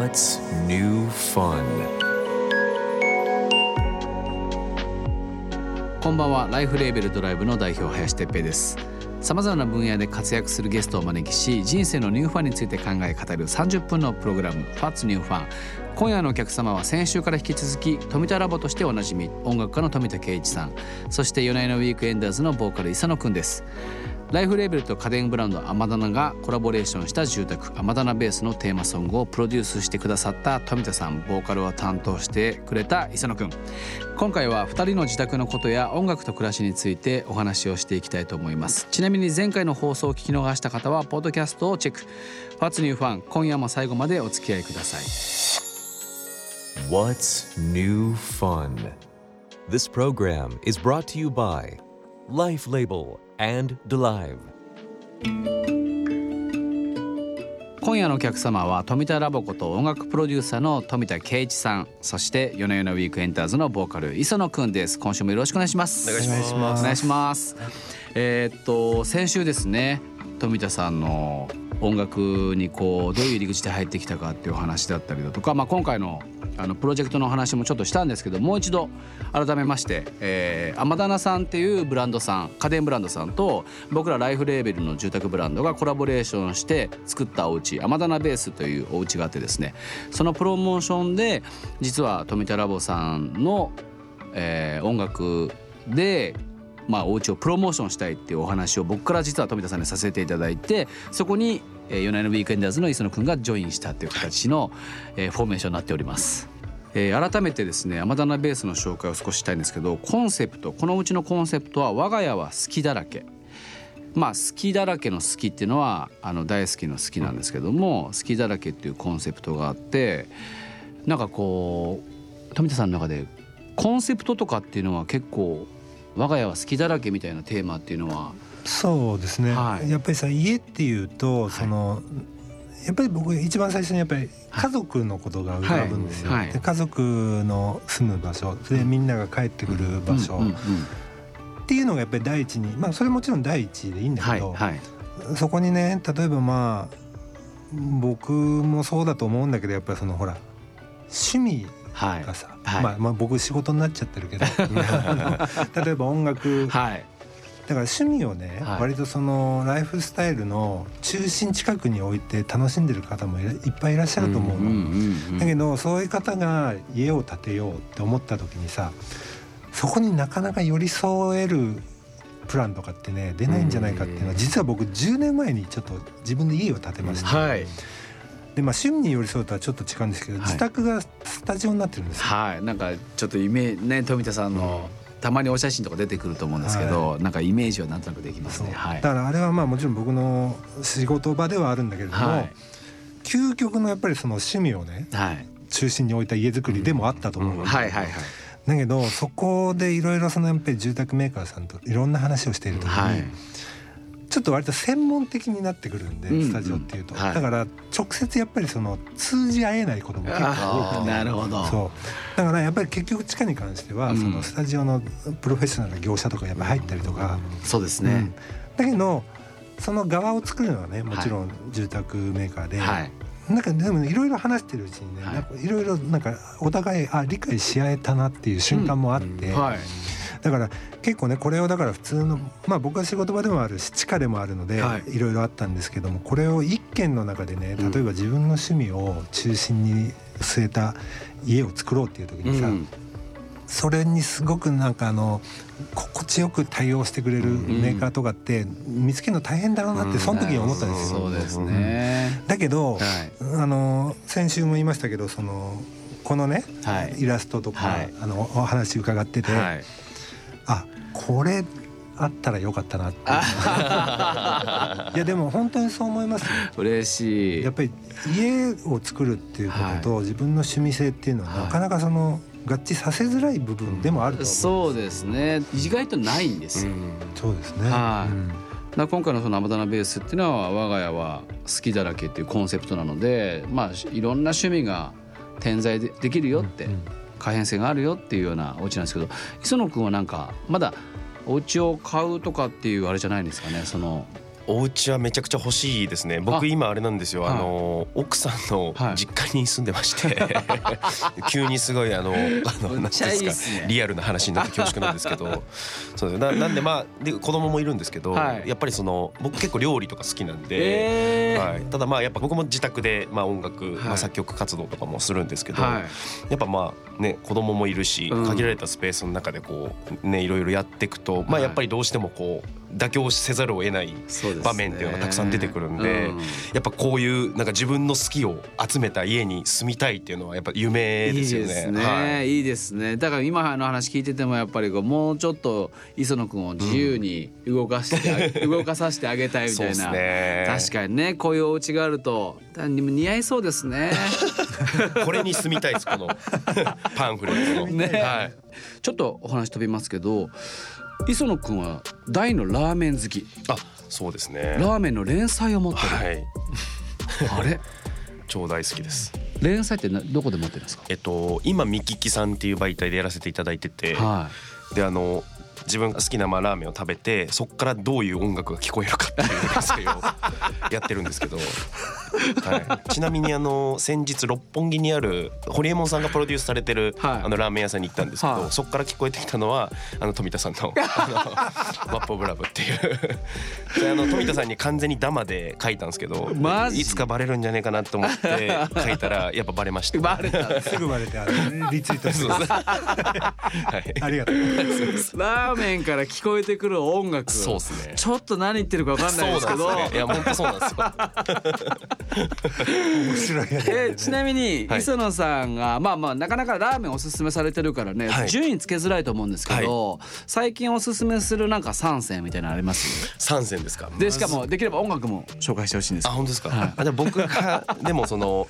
What's new fun? こんばんは。ライフレーベルドライブの代表林哲平です。さまざまな分野で活躍するゲストをお招きし人生のニューファンについて考え語る30分のプログラム「What's New Fun」今夜のお客様は先週から引き続き富田ラボとしておなじみ音楽家の富田圭一さん。そして夜な夜なウィークエンダーズのボーカル磯野くんです。ライフレーベルと家電ブランドアマダナがコラボレーションした住宅アマダナベースのテーマソングをプロデュースしてくださった富田さんボーカルを担当してくれた磯野くん。今回は2人の自宅のことや音楽と暮らしについてお話をしていきたいと思います。ちなみに前回の放送を聞き逃した方はポッドキャストをチェック「ファツニューファン今夜も最後までお付き合いください。What's new fun? This program is brought to you by Life Label. And Delive. 今夜のお客様は富田ラボこと音楽プロデューサーの富田圭一さんそして夜な夜なウィークエンターズのボーカル磯野くんです。今週もよろしくお願いします。お願いします。お願いします。えーっと先週ですね富田さんの音楽にこうどういう入り口で入ってきたかっていうお話だったりだとか、まあ、今回のあのプロジェクトの話もちょっとしたんですけどもう一度改めまして、えー、アマダナさんっていうブランドさん家電ブランドさんと僕らライフレーベルの住宅ブランドがコラボレーションして作ったお家アマダナベースというお家があってですねそのプロモーションで実は富田ラボさんの、えー音楽でまあ、お家をプロモーションしたいっていうお話を僕から実は富田さんにさせていただいてそこに、えー、夜な夜なウィークエンダーズの磯野くんがジョインしたっていう形の、えーフォーメーションになっております。えー改めてですねアマダナベースの紹介を少ししたいんですけどコンセプトこのうちのコンセプトは「我が家は好きだらけ」まあ好きだらけの好きっていうのはあの大好きの好きなんですけども好きだらけっていうコンセプトがあってなんかこう富田さんの中でコンセプトとかっていうのは結構我が家は好きだらけみたいなテーマっていうのは？そうですね、はい。やっぱりさ家っていうとその、やっぱり僕一番最初にやっぱり家族のことが浮かぶんですよ、はい。はい。で家族の住む場所。でみんなが帰ってくる場所。っていうのがやっぱり第一にまあそれもちろん第一でいいんだけど、はい。はい。そこにね例えばまあ僕もそうだと思うんだけどやっぱりそのほら趣味はい。がさ、はい。まあ、まあ僕仕事になっちゃってるけど。例えば音楽。はい。だから趣味をね、はい。割とそのライフスタイルの中心近くに置いて楽しんでる方もいっぱいいらっしゃると思うの。んんうんだけどそういう方が家を建てようって思った時にさそこになかなか寄り添えるプランとかってね出ないんじゃないかっていうのは実は僕10年前にちょっと自分で家を建てました。はいでまあ趣味に寄り添うとはちょっと違うんですけど、はい。自宅がスタジオになってるんですよ。はい。なんかちょっとイメージね富田さんの、たまにお写真とか出てくると思うんですけど、なんかイメージはなんとなくできますね。はい。だからあれはまあもちろん僕の仕事場ではあるんだけれども、はい。究極のやっぱりその趣味をねはい。中心に置いた家づくりでもあったと思う、はいはいはい。だけどそこでいろいろそのやっぱり住宅メーカーさんといろんな話をしている時に、はいちょっと割と専門的になってくるんで、うんスタジオっていうと、だから直接やっぱりその通じ合えないことも結構多くて。なるほど。そう。だからやっぱり結局地下に関しては、うん。そのスタジオのプロフェッショナルな業者とかやっぱ入ったりとか、そうですね。うん、だけどその側を作るのはねもちろん住宅メーカーで、はい。なんかでもいろいろ話してるうちにね、はい。ろいろなんかお互いあ理解し合えたなっていう瞬間もあって、はいだから結構ねこれをだから普通のまあ僕は仕事場でもあるし地下でもあるので、はい。い、ろいろあったんですけどもこれを一軒の中でねうん。例えば自分の趣味を中心に据えた家を作ろうっていう時にさ、うん。それにすごくなんかあの心地よく対応してくれるメーカーとかって見つけるの大変だろうなってその時に思ったんですよ。そうですね。だけど、はい。あの先週も言いましたけどそのこのね、はい。イラストとか、はい。あのお話伺ってて、はいあこれあったらよかったなっていやでも本当にそう思いますよ。嬉しい。やっぱり家を作るっていうことと自分の趣味性っていうのははい。なかなかその合致させづらい部分でもあると思う、そうですね。意外とないんですよ、そうですね、はい。うん。今回のそのアマダナベースっていうのは我が家は好きだらけっていうコンセプトなのでまあいろんな趣味が点在でできるよって、うん可変性があるよっていうようなお家なんですけど磯野君はなんかまだお家を買うとかっていうあれじゃないんですかねそのお家はめちゃくちゃ欲しいですね。僕今あれなんですよ。あの奥さんの実家に住んでまして。急にすごいあのあの何ですかリアルな話になって恐縮なんですけど。そうななんでまあで子供もいるんですけどやっぱりその僕結構料理とか好きなんではい。ただまあやっぱ僕も自宅でまあ音楽まあ作曲活動とかもするんですけどやっぱまあね子供もいるし限られたスペースの中でこうねいろいろやっていくとまあやっぱりどうしてもこう妥協せざるを得ない場面っていうのがたくさん出てくるんで、うん、やっぱこういうなんか自分の好きを集めた家に住みたいっていうのはやっぱ夢ですよね。いいですね、はい、いいですね。だから今の話聞いててもやっぱりもうちょっと磯野君を自由に動かして、うん、動かさせてあげたいみたいな、ね、確かにねこういうお家があると似合いそうですね。これに住みたいですこの パンフレットの。ね、はい、ちょっとお話飛びますけど磯野くんは大のラーメン好き。あそうですね。ラーメンの連載を持ってる、はい、あれ？超大好きです。連載ってどこで持ってるんですか？えっと今みききさんっていう媒体でやらせていただいてて、はい、であの自分が好きなまあラーメンを食べてそこからどういう音楽が聞こえるかっていう連載をやってるんですけど、はい、ちなみにあの先日六本木にある堀江門さんがプロデュースされてる、あのラーメン屋さんに行ったんですけど、はい、そこから聞こえてきたのはあの富田さんの「あのマップ・オブ・ラブ」っていう。あの富田さんに完全にダマで書いたんですけどいつかバレるんじゃねえかなと思って 書いたらやっぱバレました。バレた。すぐバレてリツイートして はい、ありがとう。ラーメンから聞こえてくる音楽。そうですね。ちょっと何言ってるか分かんないですけど、ね、いや本当そうなんですよ面白いえちなみに磯野さんが、まあまあなかなかラーメンおすすめされてるからね、はい、順位つけづらいと思うんですけど、はい、最近おすすめするなんか3選みたいなのあります？3選ですか。でしかもできれば音楽も紹介してほしいんですあ本当ですか、はい、あ僕が でもその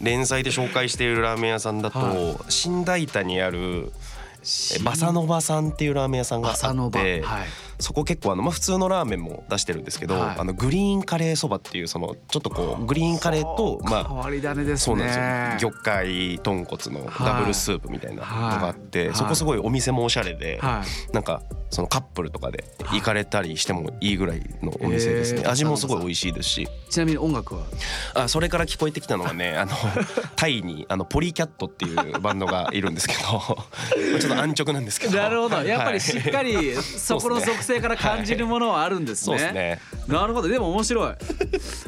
連載で紹介しているラーメン屋さんだと、はい、新大田にあるバサノバさんっていうラーメン屋さんがあって、はい、そこ結構あの、まあ、普通のラーメンも出してるんですけど、はい、あのグリーンカレーそばっていうそのちょっとこうグリーンカレーとまあ変わり種です、ね、そうなんですよ。魚介豚骨のダブルスープみたいなのがあって、はい、そこすごいお店もおしゃれで、はい、なんかそのカップルとかで行かれたりしてもいいぐらいのお店ですね。味もすごい美味しいですし。ちなみに音楽は？あそれから聞こえてきたのはねあの タイにあのポリキャットっていうバンドがいるんですけど ちょっと安直なんですけど。なるほど。やっぱりしっかりそこの属性から感じるものはあるんですね。ね。なるほど。でも面白い。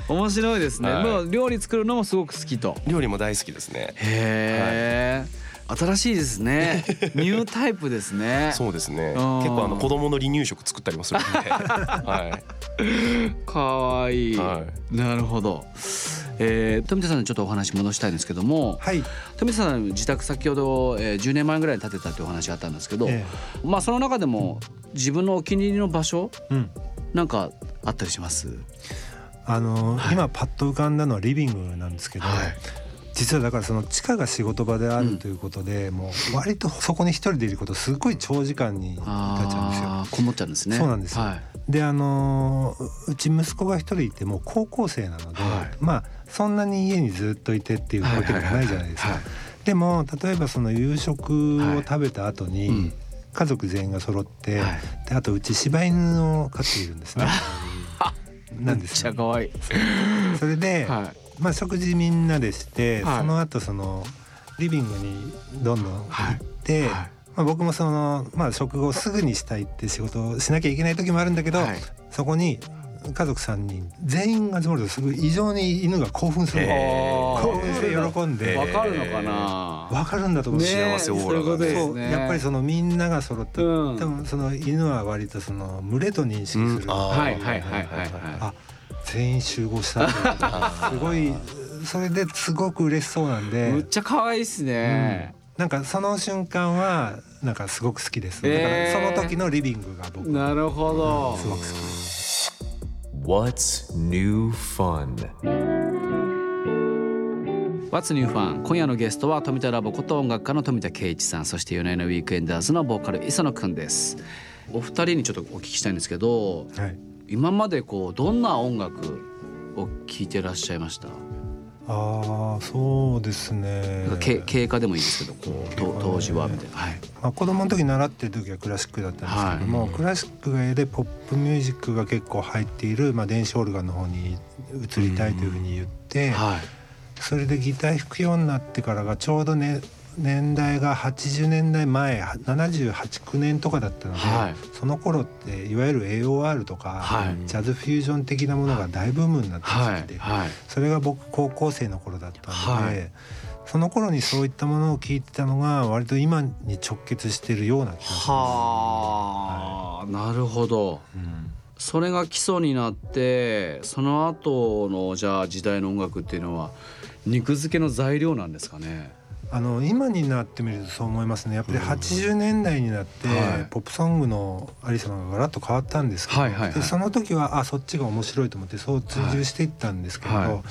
面白いですね、はい、もう料理作るのもすごく好きと。料理も大好きですね。へえ、はい新しいですね。ニュータイプですね。そうですね。結構あの子供の離乳食作ったりもするんで。はい。可愛いはい、なるほど。えー、富田さんにちょっとお話戻したいんですけども、はい、富田さん自宅先ほど、えー、10年前ぐらいに建てたというお話があったんですけど、えー、まあその中でも自分のお気に入りの場所、うん、なんかあったりします？あの、はい、今パッと浮かんだのはリビングなんですけど、はい、実はだからその地下が仕事場であるということで、うん、もう割とそこに一人でいることすごい長時間になっちゃうんですよ。こもっちゃうんですね。そうなんですよ。はい、であのうち息子が一人いてもう高校生なので、はい、まあそんなに家にずっといてっていうわけでもないじゃないですか。でも例えばその夕食を食べた後に、はいうん、家族全員が揃って、はい、であとうち柴犬を飼っているんですね。なんですよ、可愛いそれで、はい、まあ食事みんなでして、その後そのリビングにどんどん行って、まあ、僕もその、まあ、食後すぐにしたいって仕事をしなきゃいけない時もあるんだけど、そこに家族3人全員が集まるとすごい異常に犬が興奮する、えー、興奮して喜んでわかるのかな？わかるんだと思う、幸せオーラが、ね、そうやっぱりそのみんなが揃って、うん、多分その犬は割とその群れと認識する、うん、はいはいはいはい。あ全員集合した すごい。それですごく嬉しそうなんで。むっちゃ可愛いっすね、うん、なんかその瞬間はなんかすごく好きです、えー、だからその時のリビングが僕。なるほど、すごく好きです。What's New Fun? What's New Fun? 今夜のゲストは富田ラボこと音楽家の富田圭一さんそして4年のウィークエンダーズのボーカル磯野くんです。お二人にちょっとお聞きしたいんですけど、はい、今までこうどんな音楽を聴いてらっしゃいました？ああそうですね。経過でもいいですけどこう当時はみたいな、はい。まあ、子供の時習ってる時はクラシックだったんですけども、はい、クラシックが絵でポップミュージックが結構入っている、まあ、電子オルガンの方に移りたいというふうに言って、はい、それでギター弾くようになってからがちょうどね年代が80年代前789年とかだったので、はい、その頃っていわゆる AOR とか、はい、ジャズフュージョン的なものが大ブームになってきて、はい、それが僕高校生の頃だったので。その頃にそういったものを聞いてたのが割と今に直結してるような気がします。はあ、なるほど。うん、それが基礎になってその後のじゃあ時代の音楽っていうのは肉付けの材料なんですかね？あの今になってみるとそう思いますね。やっぱり80年代になって、ポップソングのありさまがガラッと変わったんですけど、はいはいはい、でその時はあそっちが面白いと思ってそう追従していったんですけど、はい。はい、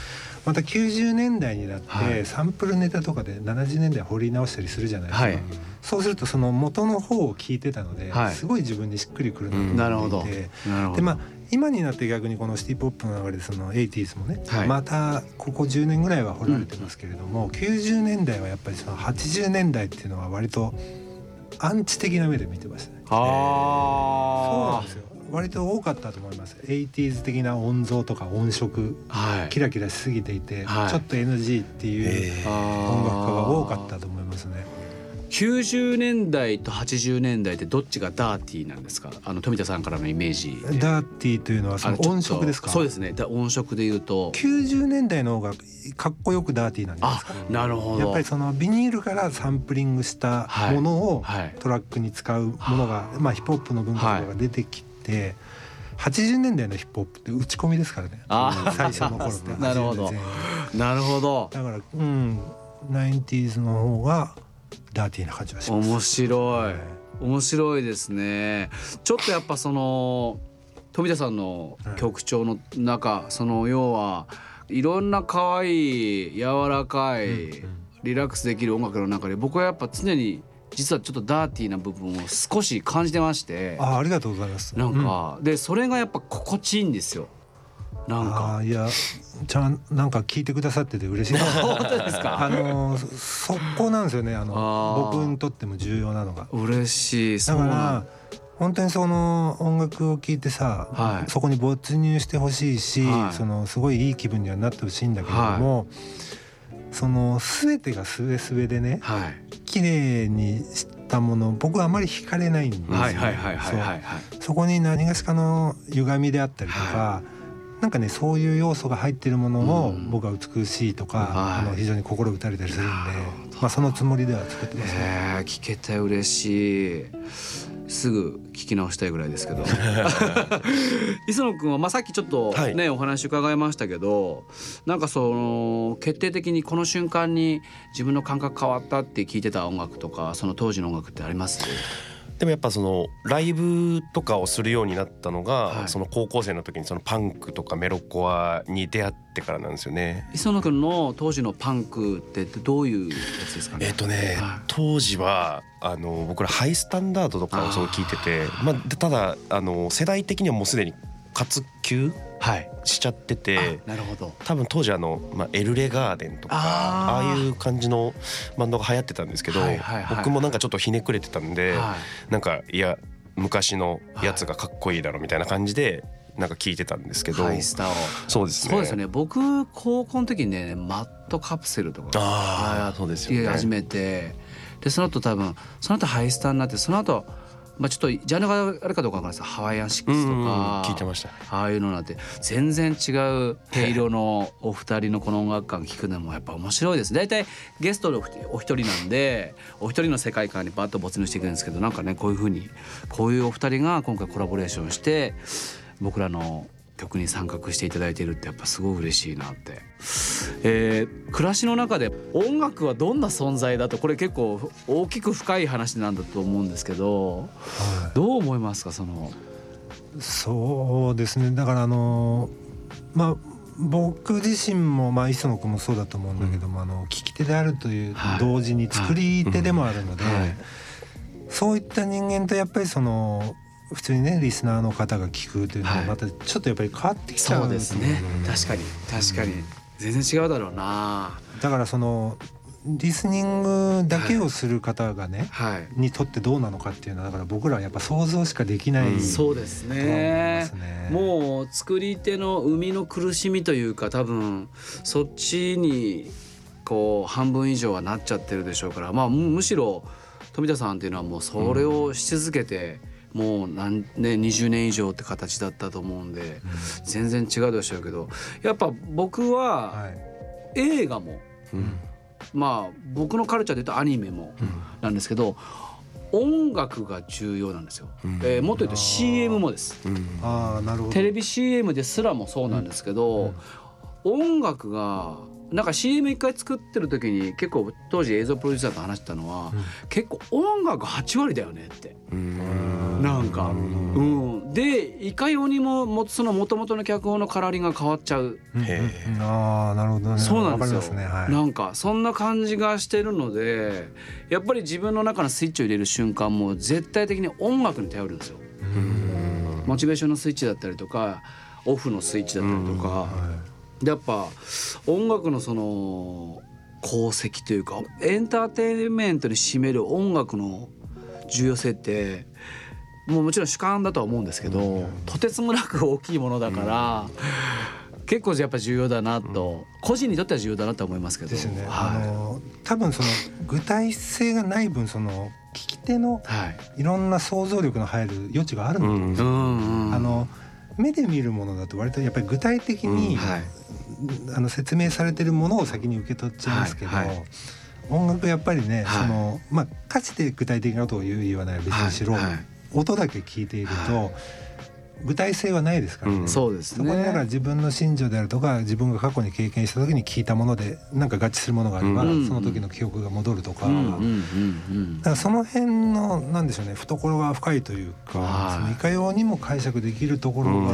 また90年代になって、サンプルネタとかで70年代掘り直したりするじゃないですか。はい、そうするとその元の方を聞いてたので、すごい自分にしっくりくるなと思っていて、でまあ今になって逆にこのシティ・ポップの流れでその 80s もね、はい、またここ10年ぐらいは掘られてますけれども、うん、90年代はやっぱりその80年代っていうのは割とアンチ的な目で見てましたね。あそうなんですよ。割と多かったと思います。80s 的な音像とか音色、はい、キラキラしすぎていて、はい、ちょっと NG っていう音楽家が多かったと思いますね。90年代と80年代ってどっちがダーティーなんですか？あの富田さんからのイメージダーティーというのはその音色ですか？そうですね。音色で言うと。90年代の方がかっこよくダーティーなんですか？なるほど。やっぱりそのビニールからサンプリングしたものをトラックに使うものが、はい、まあヒップホップの文化とかが出てきて、はい80年代のヒップホップって打ち込みですからね。最初の頃って。なるほど。なるほど。だからうん。ナインティーズの方がダーティーな感じがします。面白い。面白いですね。ちょっとやっぱその富田さんの曲調の中、うん、その要はいろんな可愛い柔らかい、リラックスできる音楽の中で僕はやっぱ常に実はちょっとダーティーな部分を少し感じてまして。あありがとうございます。なんか、うん、でそれがやっぱ心地いいんですよなんか。いやちゃんなんか聞いてくださってて嬉しい。本当ですか？あの速攻なんですよね。あの僕にとっても重要なのが。嬉しいだから本当にその音楽を聴いてさ、はい、そこに没入してほしいし、はい、そのすごいいい気分にはなってほしいんだけれども、はい、その全てがすべすべでね、はい、綺麗にしたもの僕はあまり惹かれないんですよ、そこに何がしかの歪みであったりとか、なんかねそういう要素が入っているものを僕は美しいとか、あの非常に心打たれたりするんで、まあ、そのつもりでは作ってますね。えー、聞けて嬉しい。すぐ聞き直したいぐらいですけど。磯野君は、まあ、さっきちょっとね、はい、お話伺いましたけどなんかその決定的にこの瞬間に自分の感覚変わったって聞いてた音楽とかその当時の音楽ってあります？でもやっぱそのライブとかをするようになったのが、はい、その高校生の時にそのパンクとかメロコアに出会ってからなんですよね。磯野君の当時のパンクってどういうやつですかね？えっ、とね、はい、当時はあの僕らハイスタンダードとかをそう聞いてて、まあただあの世代的にはもうすでに活休しちゃってて、なるほど。多分当時あの、まあ、エルレガーデンとかああいう感じのバンドが流行ってたんですけど、僕もなんかちょっとひねくれてたんで、はい、なんかいや昔のやつがかっこいいだろみたいな感じでなんか聞いてたんですけど、ハイスタを。そうですね。そうですね。僕高校の時にねマットカプセルとかあそうですよね。始めてでその後多分その後ハイスタになってその後まあ、ちょっとジャンルがあるかどうかわからないです。ハワイアンシックスとか、聞いてました。ああいうのなんて。全然違う毛色のお二人のこの音楽感聞くのもやっぱ面白いです。大体ゲストのお一人なんでお一人の世界観にバッと没入していくんですけどなんかねこういうふうにこういうお二人が今回コラボレーションして僕らの曲に参画していただいているってやっぱすごい嬉しいなって、えー、暮らしの中で音楽はどんな存在だとこれ結構大きく深い話なんだと思うんですけど、はい、どう思いますかその？そうですね。だからあのまあ僕自身も、まあ、磯野君もそうだと思うんだけども、うん、あの聞き手であるという同時に作り手でもあるので、そういった人間とやっぱりその普通にねリスナーの方が聞くというのはまたちょっとやっぱり変わってきちゃうんですね、はい、確かに。確かに、全然違うだろうな。だからそのリスニングだけをする方がね、はい、にとってどうなのかっていうのはだから僕らはやっぱ想像しかできない、うん、そうですね、ね、もう作り手の生みの苦しみというか多分そっちにこう半分以上はなっちゃってるでしょうからまあむしろ富田さんっていうのはもうそれをし続けて、もう何年20年以上って形だったと思うんで、全然違うでしょうけどやっぱ僕は映画も、まあ僕のカルチャーで言うとアニメもなんですけど、音楽が重要なんですよ、うん、えー、もっと言うと CM もです、うん、あなるほど。テレビ CM ですらもそうなんですけど、うん、音楽がなんか CM 一回作ってる時に結構当時映像プロデューサーと話してたのは、うん、結構音楽8割だよねってなんか。うん。でいかようにももその元々の脚本のカラーリングが変わっちゃう。ああなるほどね。そうなんですよ、ね。はい、なんかそんな感じがしてるのでやっぱり自分の中のスイッチを入れる瞬間も絶対的に音楽に頼るんですよ。モチベーションのスイッチだったりとかオフのスイッチだったりとか、はい。でやっぱ音楽のその功績というかエンターテインメントに占める音楽の重要性ってもうもちろん主観だとは思うんですけど、うん、とてつもなく大きいものだから、うん、結構やっぱ重要だなと、うん、個人にとっては重要だなと思いますけど。ですね。はい、あの多分その具体性がない分その聞き手のい。ろんな想像力の入る余地があるんですよ。あの目で見るものだと割とやっぱり具体的に、はい、あの説明されてるものを先に受け取っちゃいますけど、音楽やっぱりね、そのまあかつて具体的なことを言う言わない別にしろ、音だけ聞いていると、具体性はないですからね、うん、そうです、ね、そこにだから自分の信条であるとか自分が過去に経験した時に聞いたものでなんか合致するものがあれば、うん、その時の記憶が戻るとか,、だからその辺のなんでしょうね懐が深いというか、そのいかようにも解釈できるところが、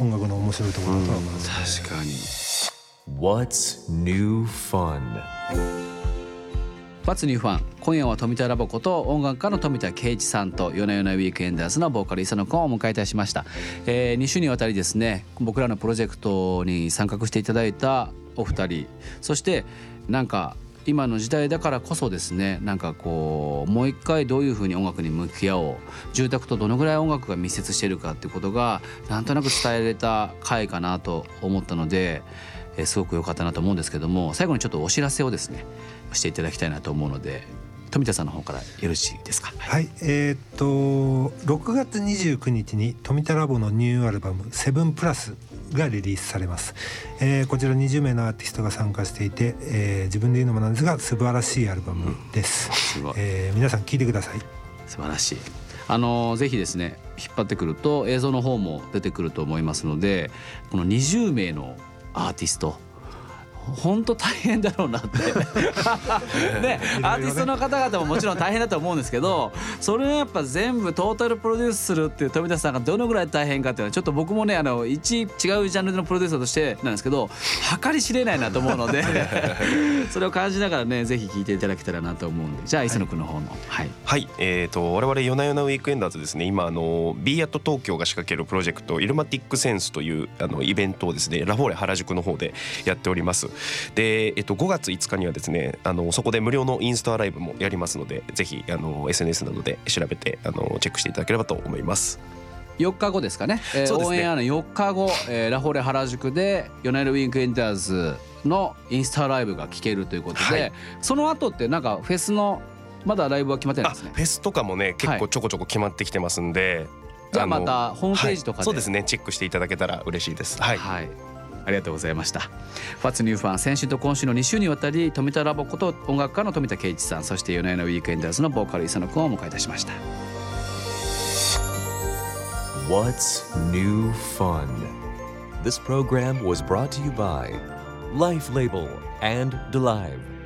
音楽の面白いところだとは思います、ね、確かに。What's new fun? バツニューファン今夜は富田ラボこと音楽家の富田圭一さんと夜な夜なウィークエンダーズのボーカル磯野君をお迎えいたしました、えー、2週にわたりですね僕らのプロジェクトに参画していただいたお二人そしてなんか今の時代だからこそですねなんかこうもう一回どういうふうに音楽に向き合おう住宅とどのぐらい音楽が密接しているかっていうことがなんとなく伝えられた回かなと思ったので、えー、すごく良かったなと思うんですけども最後にちょっとお知らせをですねしていただきたいなと思うので富田さんの方からよろしいですか？はい、えー、っと6月29日に富田ラボのニューアルバムセブンプラスがリリースされます、えー、こちら20名のアーティストが参加していて、えー、自分で言うのもなんですが素晴らしいアルバムです、うん、えー、皆さん聞いてください。素晴らしい。あのぜひですね引っ張ってくると映像の方も出てくると思いますのでこの20名のアーティスト本当大変だろうなって。ねアーティストの方々ももちろん大変だと思うんですけどそれをやっぱ全部トータルプロデュースするっていう富田さんがどのぐらい大変かっていうのはちょっと僕もねあの一違うジャンルのプロデューサーとしてなんですけど計り知れないなと思うので それを感じながらねぜひ聞いていただけたらなと思うんで。じゃあ磯野君の方の。はい、はい、えーと、我々夜な夜なウィークエンダーズですね今あの b アット東京が仕掛けるプロジェクトイルマティックセンスというあのイベントをですねラフォーレ原宿の方でやっておりますで、えっと、5月5日にはですねあのそこで無料のインスタライブもやりますのでぜひあの SNS などで調べてあのチェックしていただければと思います。4日後ですかね、えー、ね。オンエアの4日後、えー、ラフォーレ原宿でヨネルウィンクエンターズのインスタライブが聴けるということで、はい、その後ってなんかフェスのまだライブは決まってないですね。フェスとかもね結構ちょこちょこ決まってきてますんで、はい、じゃあまたホームページとかで、はい、そうですね。チェックしていただけたら嬉しいです。はい、はいありがとうございました。ファツニューファン先週と今週の2週にわたり富田ラボこと音楽家の富田圭一さんそして夜な夜なウィークエンダーズのボーカル磯野君をお迎えいたしました。What's New Fun? This program was brought to you by Life Label and DeLive.